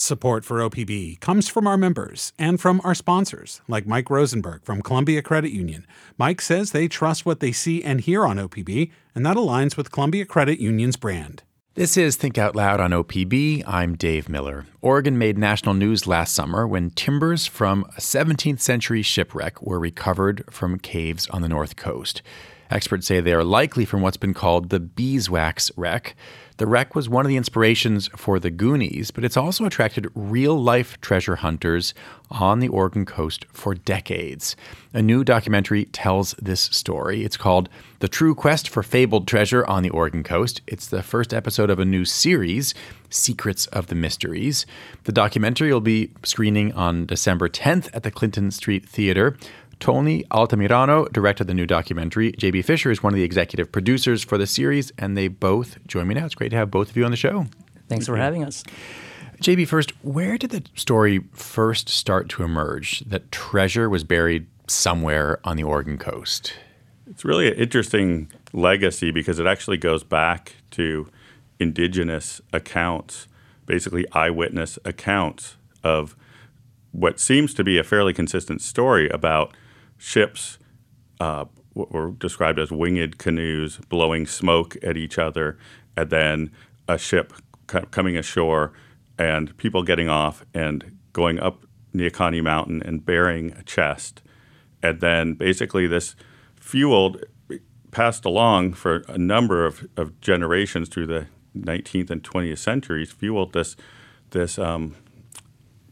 Support for OPB comes from our members and from our sponsors, like Mike Rosenberg from Columbia Credit Union. Mike says they trust what they see and hear on OPB, and that aligns with Columbia Credit Union's brand. This is Think Out Loud on OPB. I'm Dave Miller. Oregon made national news last summer when timbers from a 17th century shipwreck were recovered from caves on the north coast. Experts say they are likely from what's been called the beeswax wreck. The wreck was one of the inspirations for the Goonies, but it's also attracted real life treasure hunters on the Oregon coast for decades. A new documentary tells this story. It's called The True Quest for Fabled Treasure on the Oregon Coast. It's the first episode of a new series, Secrets of the Mysteries. The documentary will be screening on December 10th at the Clinton Street Theater. Tony Altamirano directed the new documentary. JB Fisher is one of the executive producers for the series, and they both join me now. It's great to have both of you on the show. Thanks for having us. JB, first, where did the story first start to emerge that treasure was buried somewhere on the Oregon coast? It's really an interesting legacy because it actually goes back to indigenous accounts, basically eyewitness accounts of what seems to be a fairly consistent story about ships uh, were described as winged canoes blowing smoke at each other, and then a ship coming ashore, and people getting off and going up Neahkahnie Mountain and bearing a chest, and then basically this fueled passed along for a number of, of generations through the 19th and 20th centuries, fueled this this um,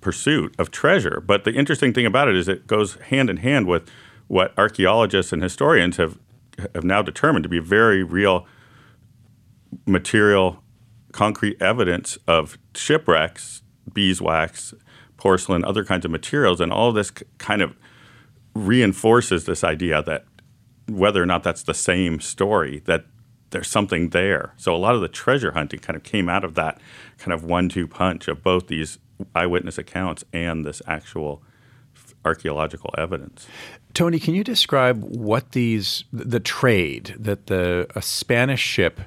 pursuit of treasure. But the interesting thing about it is it goes hand in hand with what archaeologists and historians have have now determined to be very real material concrete evidence of shipwrecks, beeswax, porcelain, other kinds of materials, and all of this kind of reinforces this idea that whether or not that's the same story, that there's something there. So a lot of the treasure hunting kind of came out of that kind of one-two punch of both these eyewitness accounts and this actual archaeological evidence. Tony, can you describe what these the trade that the a Spanish ship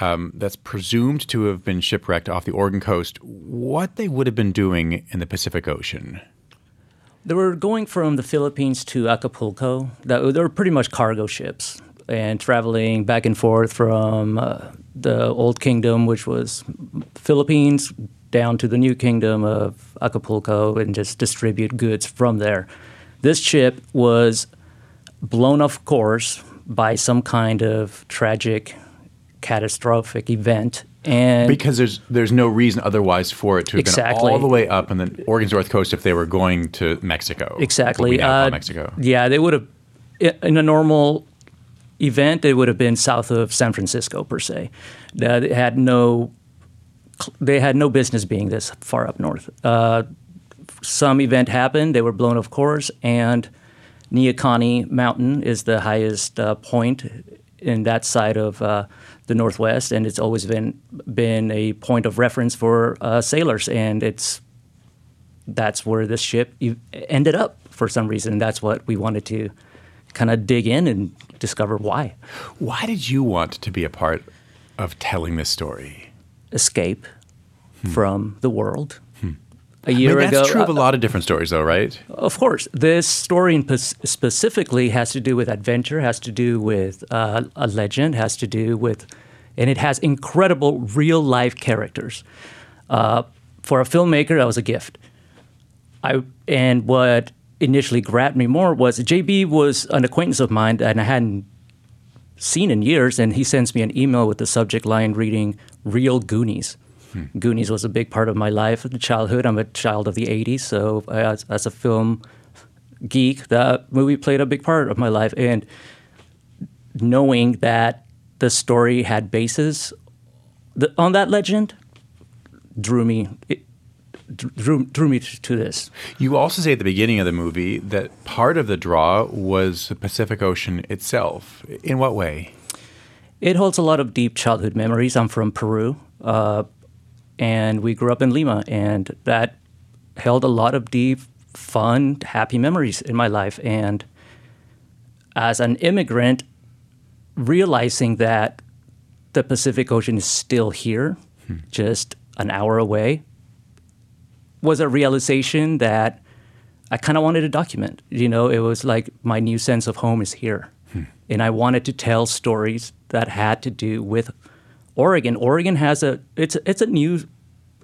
um, that's presumed to have been shipwrecked off the Oregon coast, what they would have been doing in the Pacific Ocean? They were going from the Philippines to Acapulco. They were pretty much cargo ships and traveling back and forth from uh, the Old Kingdom, which was Philippines, down to the new kingdom of Acapulco and just distribute goods from there. This ship was blown off course by some kind of tragic, catastrophic event. And because there's there's no reason otherwise for it to have exactly. been all the way up on the Oregon's north coast if they were going to Mexico. Exactly. Uh, Mexico. Yeah, they would have in a normal event. It would have been south of San Francisco per se. That had no they had no business being this far up north. Uh, some event happened, they were blown off course, and Neahkahnie Mountain is the highest uh, point in that side of uh, the Northwest, and it's always been been a point of reference for uh, sailors, and it's that's where this ship ended up for some reason. That's what we wanted to kind of dig in and discover why. Why did you want to be a part of telling this story? Escape hmm. from the world. Hmm. A year I mean, that's ago, true of a lot of different stories, though, right? Of course, this story specifically has to do with adventure, has to do with uh, a legend, has to do with, and it has incredible real life characters. Uh, for a filmmaker, that was a gift. I and what initially grabbed me more was JB was an acquaintance of mine, and I hadn't seen in years, and he sends me an email with the subject line reading "Real Goonies." Hmm. Goonies was a big part of my life in childhood. I'm a child of the '80s, so as, as a film geek, that movie played a big part of my life. And knowing that the story had basis on that legend drew me. It, drew, drew me to this. You also say at the beginning of the movie that part of the draw was the Pacific Ocean itself. In what way? It holds a lot of deep childhood memories. I'm from Peru, uh, and we grew up in Lima, and that held a lot of deep, fun, happy memories in my life. And as an immigrant, realizing that the Pacific Ocean is still here, hmm. just an hour away, was a realization that I kind of wanted to document. You know, it was like my new sense of home is here. Hmm. And I wanted to tell stories that had to do with Oregon. Oregon has a it's it's a new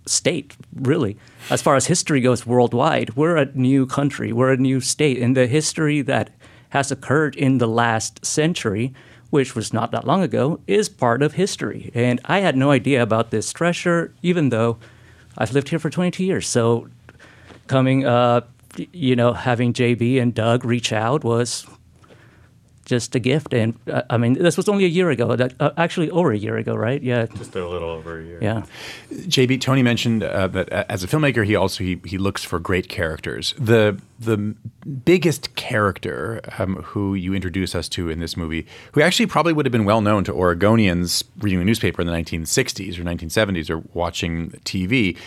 state, really. As far as history goes worldwide, we're a new country, we're a new state. And the history that has occurred in the last century, which was not that long ago, is part of history. And I had no idea about this treasure, even though I've lived here for 22 years. So coming, uh, you know, having JB and Doug reach out was just a gift. And uh, I mean, this was only a year ago. That, uh, actually, over a year ago, right? Yeah, just a little over a year. Yeah. JB Tony mentioned uh, that uh, as a filmmaker, he also he, he looks for great characters. The the biggest character um, who you introduce us to in this movie, who actually probably would have been well known to Oregonians reading a newspaper in the 1960s or 1970s or watching TV,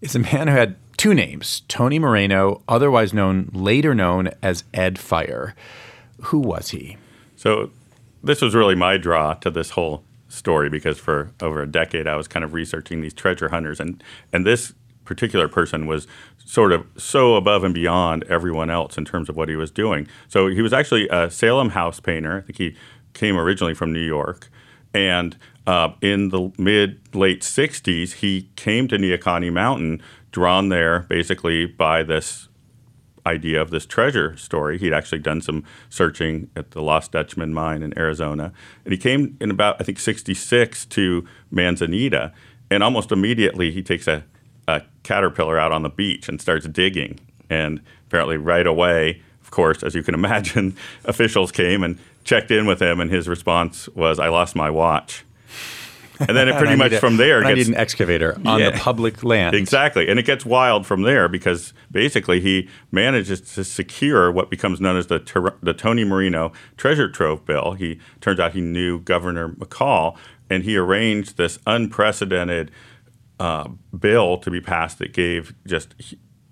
is a man who had two names: Tony Moreno, otherwise known later known as Ed Fire. Who was he? So, this was really my draw to this whole story because for over a decade I was kind of researching these treasure hunters, and and this particular person was sort of so above and beyond everyone else in terms of what he was doing. So he was actually a Salem house painter. I think he came originally from New York, and uh, in the mid late '60s, he came to Neahkahnie Mountain, drawn there basically by this idea of this treasure story. He'd actually done some searching at the Lost Dutchman mine in Arizona. And he came in about, I think, 66 to Manzanita. And almost immediately, he takes a, a caterpillar out on the beach and starts digging. And apparently, right away, of course, as you can imagine, officials came and checked in with him. And his response was, I lost my watch and then it pretty much a, from there. Gets, I need an excavator on yeah, the public land. Exactly, and it gets wild from there because basically he manages to secure what becomes known as the the Tony Marino Treasure Trove Bill. He turns out he knew Governor McCall, and he arranged this unprecedented uh, bill to be passed that gave just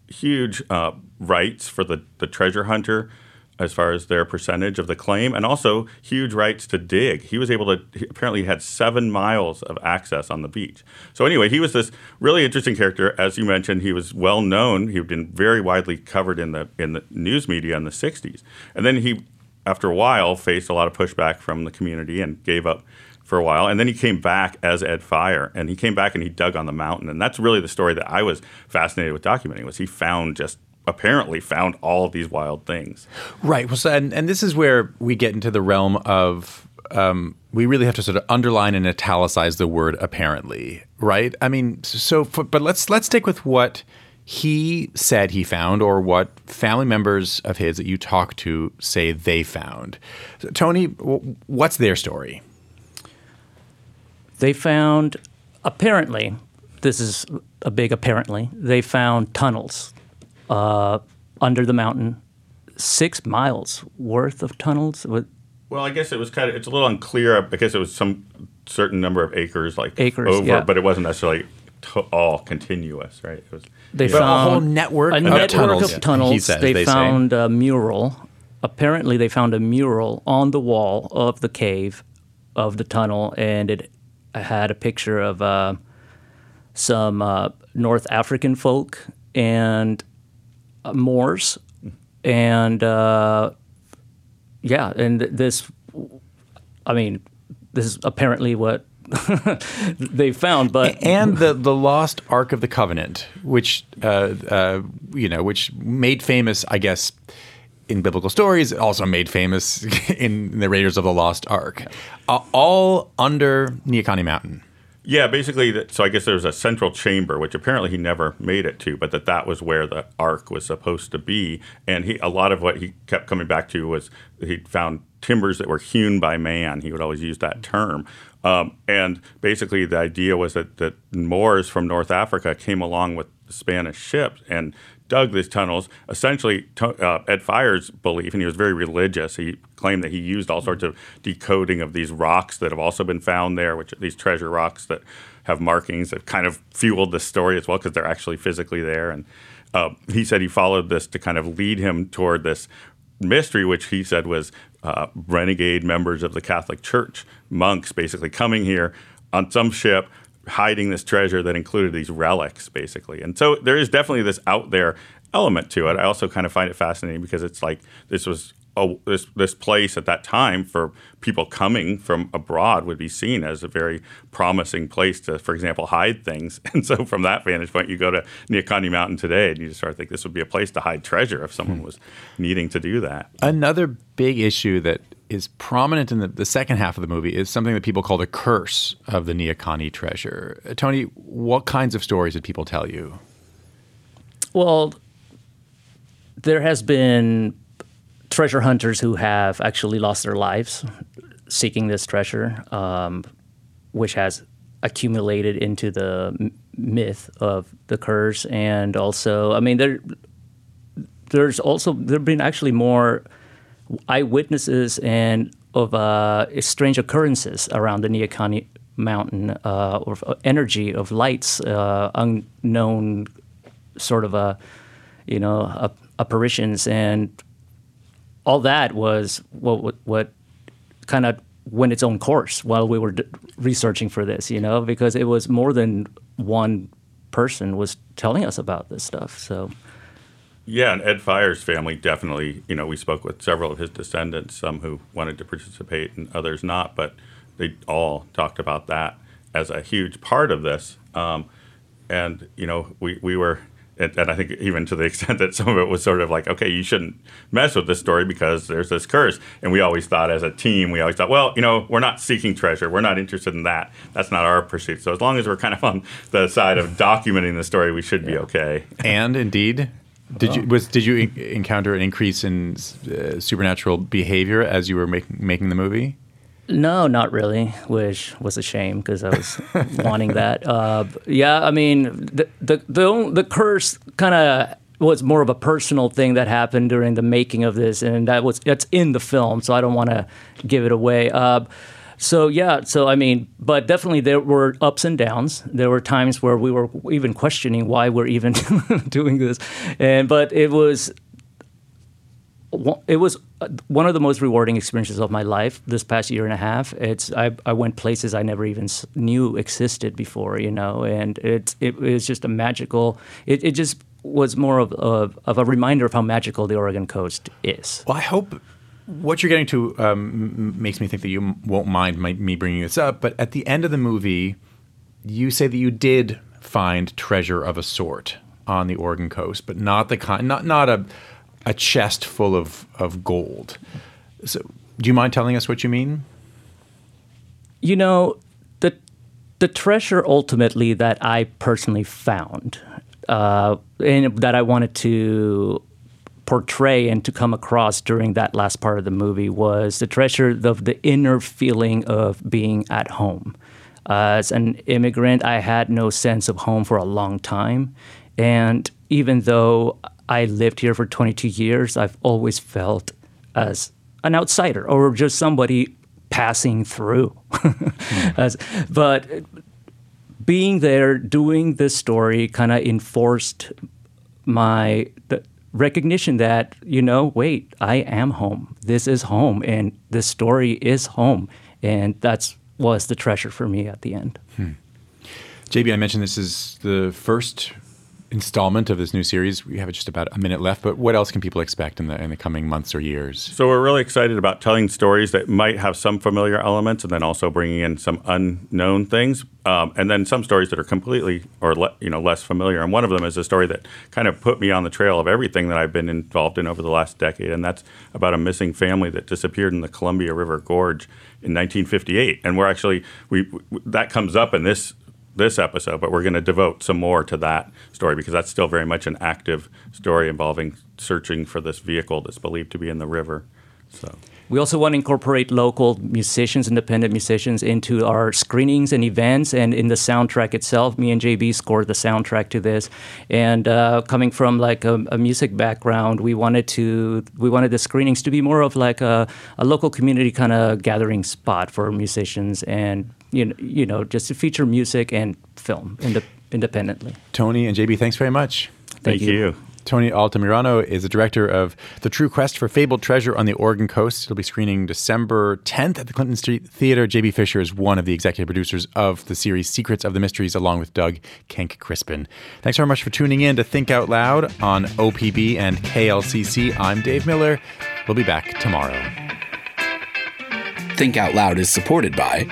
huge uh, rights for the the treasure hunter as far as their percentage of the claim, and also huge rights to dig. He was able to he apparently had seven miles of access on the beach. So anyway, he was this really interesting character. As you mentioned, he was well known. He had been very widely covered in the in the news media in the '60s, and then he, after a while, faced a lot of pushback from the community and gave up for a while. And then he came back as Ed Fire, and he came back and he dug on the mountain, and that's really the story that I was fascinated with documenting. Was he found just apparently found all of these wild things. Right. Well, so, and, and this is where we get into the realm of um, we really have to sort of underline and italicize the word apparently, right? I mean, so for, but let's let's stick with what he said he found or what family members of his that you talk to say they found. So, Tony, what's their story? They found apparently this is a big apparently they found tunnels uh, under the mountain, six miles worth of tunnels. With, well, I guess it was kind of it's a little unclear. I guess it was some certain number of acres, like acres, over, yeah. but it wasn't necessarily to all continuous, right? It was they found a whole network a of network tunnels. Of tunnels. Says, they, they, found say. a mural. Apparently, they found a mural on the wall of the cave of the tunnel, and it had a picture of uh, some uh, North African folk and Moors, and uh, yeah, and this, I mean, this is apparently what they found, but and the the lost Ark of the Covenant, which uh, uh, you know, which made famous, I guess, in biblical stories, also made famous in the Raiders of the Lost Ark, uh, all under Neahkahnie Mountain. Yeah, basically. That, so I guess there was a central chamber, which apparently he never made it to, but that that was where the ark was supposed to be. And he, a lot of what he kept coming back to was he found timbers that were hewn by man. He would always use that term. Um, and basically, the idea was that, that Moors from North Africa came along with Spanish ships and dug these tunnels. Essentially, uh, Ed Fire's belief, and he was very religious. He claimed that he used all sorts of decoding of these rocks that have also been found there, which are these treasure rocks that have markings that kind of fueled the story as well because they're actually physically there. And uh, he said he followed this to kind of lead him toward this mystery, which he said was uh, renegade members of the Catholic Church, monks, basically coming here on some ship hiding this treasure that included these relics, basically. And so there is definitely this out there element to it. I also kind of find it fascinating because it's like this was a, this this place at that time for people coming from abroad would be seen as a very promising place to, for example, hide things. And so, from that vantage point, you go to Neahkahnie Mountain today, and you just start to think this would be a place to hide treasure if someone hmm. was needing to do that. Another big issue that is prominent in the, the second half of the movie is something that people call the curse of the Neahkahnie treasure. Tony, what kinds of stories did people tell you? Well, there has been treasure hunters who have actually lost their lives seeking this treasure, um, which has accumulated into the m- myth of the curse. And also, I mean, there there's also there have been actually more eyewitnesses and of uh, strange occurrences around the Neahkahnie mountain uh, or energy of lights, uh, unknown sort of a you know apparitions and all that was what what, what kind of went its own course while we were d- researching for this, you know, because it was more than one person was telling us about this stuff. So. Yeah, and Ed Fire's family definitely, you know, we spoke with several of his descendants, some who wanted to participate and others not, but they all talked about that as a huge part of this. Um, and, you know, we, we were and, and, I think even to the extent that some of it was sort of like, okay, you shouldn't mess with this story because there's this curse. And we always thought as a team, we always thought, well, you know, we're not seeking treasure. We're not interested in that. That's not our pursuit. So as long as we're kind of on the side of documenting the story, we should be okay. And indeed, did you was did you encounter an increase in uh, supernatural behavior as you were making making the movie? No, not really, which was a shame because I was wanting that. Uh, yeah, I mean, the the the, the curse kind of was more of a personal thing that happened during the making of this, and that was it's in the film, so I don't want to give it away. Uh, so yeah, so I mean, but definitely there were ups and downs. There were times where we were even questioning why we're even doing this, and but it was it was uh, one of the most rewarding experiences of my life this past year and a half. It's I, I went places I never even knew existed before, you know, and it it was just a magical. It, it just was more of, of, of a reminder of how magical the Oregon coast is. Well, I hope what you're getting to um, makes me think that you won't mind my, me bringing this up. But at the end of the movie, you say that you did find treasure of a sort on the Oregon coast, but not the kind, not not a a chest full of, of gold. So, do you mind telling us what you mean? You know, the the treasure ultimately that I personally found, uh, and that I wanted to portray and to come across during that last part of the movie was the treasure of the inner feeling of being at home. As an immigrant, I had no sense of home for a long time. And even though I lived here for 22 years, I've always felt as an outsider or just somebody passing through. mm. as, but being there, doing this story kind of enforced my recognition that, you know, wait, I am home. This is home, and this story is home. And that's was the treasure for me at the end. Hmm. JB, I mentioned this is the first installment of this new series. We have just about a minute left, but what else can people expect in the in the coming months or years? So we're really excited about telling stories that might have some familiar elements, and then also bringing in some unknown things, um, and then some stories that are completely or le- you know less familiar. And one of them is a story that kind of put me on the trail of everything that I've been involved in over the last decade, and that's about a missing family that disappeared in the Columbia River Gorge in 1958. And we're actually we that comes up in this this episode, but we're going to devote some more to that story because that's still very much an active story involving searching for this vehicle that's believed to be in the river. So. We also want to incorporate local musicians, independent musicians, into our screenings and events. And in the soundtrack itself, me and JB scored the soundtrack to this. And uh, coming from like a, a, music background, we wanted to we wanted the screenings to be more of like a, a local community kind of gathering spot for musicians and you know, you know just to feature music and film ind- independently. Tony and JB, thanks very much. Thank, Thank you. you. Tony Altamirano is the director of The True Quest for Fabled Treasure on the Oregon Coast. It'll be screening December 10th at the Clinton Street Theater. J.B. Fisher is one of the executive producers of the series Secrets of the Mysteries, along with Doug Kenck Crispin. Thanks very much for tuning in to Think Out Loud on OPB and KLCC. I'm Dave Miller. We'll be back tomorrow. Think Out Loud is supported by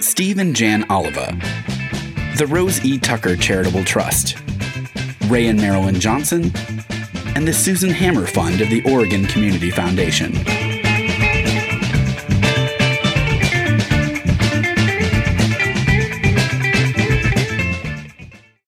Steve and Jan Oliva, the Rose E. Tucker Charitable Trust, Ray and Marilyn Johnson, and the Susan Hammer Fund of the Oregon Community Foundation.